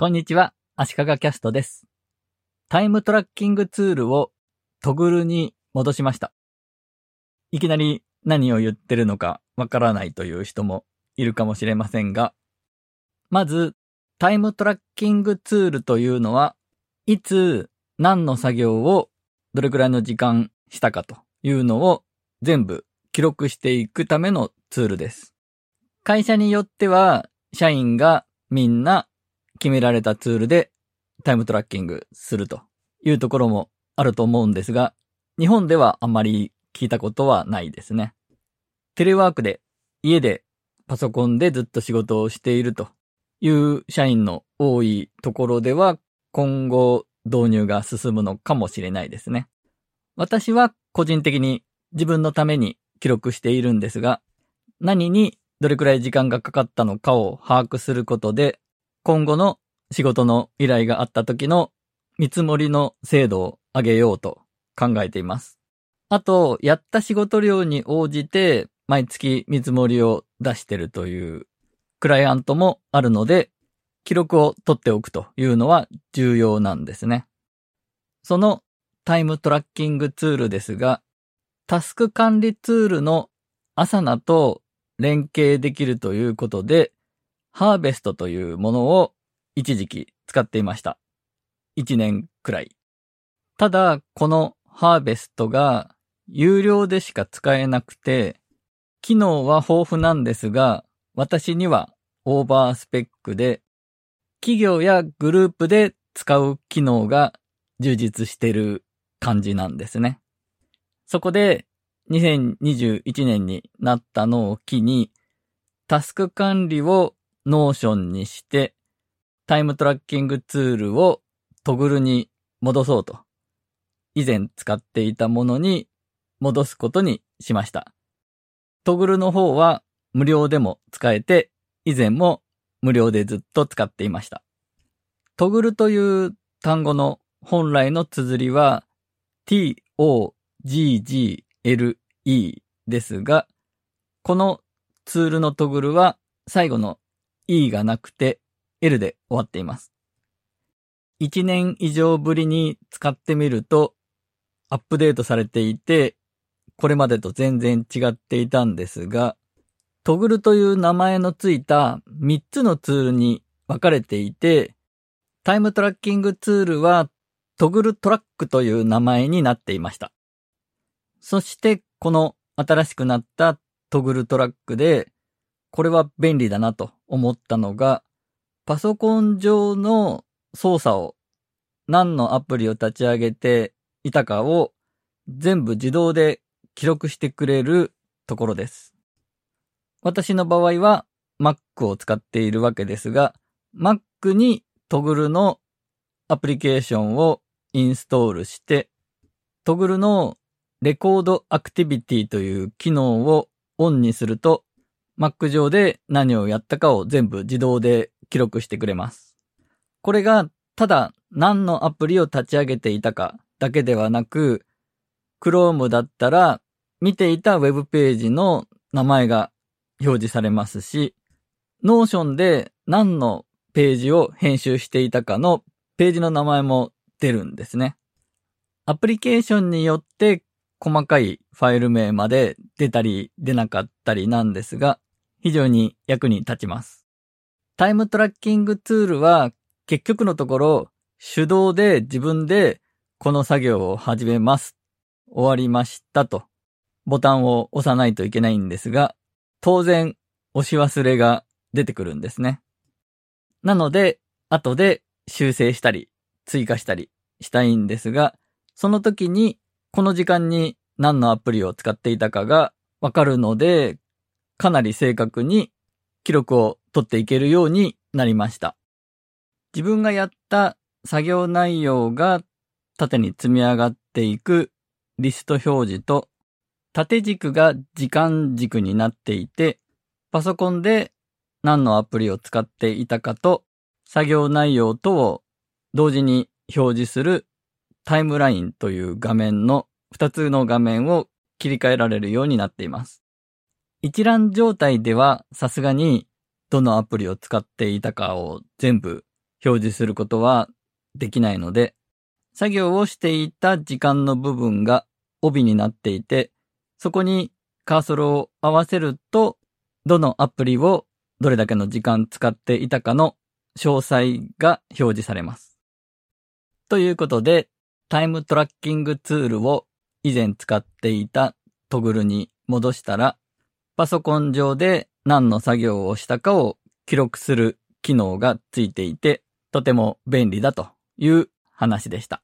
こんにちは、足利キャストです。タイムトラッキングツールをトグルに戻しました。いきなり何を言ってるのかわからないという人もいるかもしれませんが、まず、タイムトラッキングツールというのは、いつ何の作業をどれくらいの時間したかというのを全部記録していくためのツールです。会社によっては、社員がみんな決められたツールでタイムトラッキングするというところもあると思うんですが、日本ではあんまり聞いたことはないですね。テレワークで家でパソコンでずっと仕事をしているという社員の多いところでは今後導入が進むのかもしれないですね。私は個人的に自分のために記録しているんですが、何にどれくらい時間がかかったのかを把握することで、今後の仕事の依頼があった時の見積もりの精度を上げようと考えています。あと、やった仕事量に応じて毎月見積もりを出してるというクライアントもあるので、記録を取っておくというのは重要なんですね。そのタイムトラッキングツールですが、タスク管理ツールのアサナと連携できるということで、ハーベストというものを一時期使っていました。一年くらい。ただ、このハーベストが有料でしか使えなくて、機能は豊富なんですが、私にはオーバースペックで、企業やグループで使う機能が充実している感じなんですね。そこで2021年になったのを機に、タスク管理を Notion にして、タイムトラッキングツールを Toggl に戻そうと。以前使っていたものに戻すことにしました。 Toggl の方は無料でも使えて、以前も無料でずっと使っていました。トグルという単語の本来の綴りは t-o-g-g-l-e ですが、このツールのトグルは最後の e がなくて l で終わっています。1年以上ぶりに使ってみるとアップデートされていて、これまでと全然違っていたんですが、トグルという名前のついた3つのツールに分かれていて、タイムトラッキングツールはトグルトラックという名前になっていました。そしてこの新しくなったトグルトラックで、これは便利だなと思ったのが、パソコン上の操作を何のアプリを立ち上げていたかを全部自動で記録してくれるところです。私の場合は Mac を使っているわけですが、Mac にトグルのアプリケーションをインストールして、トグルのレコードアクティビティという機能をオンにすると、Mac 上で何をやったかを全部自動で記録してくれます。これがただ何のアプリを立ち上げていたかだけではなく、Chrome だったら見ていたウェブページの名前が表示されますし、Notion で何のページを編集していたかのページの名前も出るんですね。アプリケーションによって細かいファイル名まで出たり出なかったりなんですが、非常に役に立ちます。タイムトラッキングツールは結局のところ手動で自分でこの作業を始めます。終わりましたとボタンを押さないといけないんですが、当然押し忘れが出てくるんですね。なので、後で修正したり追加したりしたいんですが、その時にこの時間に何のアプリを使っていたかがわかるので、かなり正確に記録を取っていけるようになりました。自分がやった作業内容が縦に積み上がっていくリスト表示と、縦軸が時間軸になっていて、パソコンで何のアプリを使っていたかと、作業内容とを同時に表示するタイムラインという画面の2つの画面を切り替えられるようになっています。一覧状態ではさすがにどのアプリを使っていたかを全部表示することはできないので、作業をしていた時間の部分が帯になっていて、そこにカーソルを合わせると、どのアプリをどれだけの時間使っていたかの詳細が表示されます。ということで、タイムトラッキングツールを以前使っていたトグルに戻したら、パソコン上で何の作業をしたかを記録する機能がついていて、とても便利だという話でした。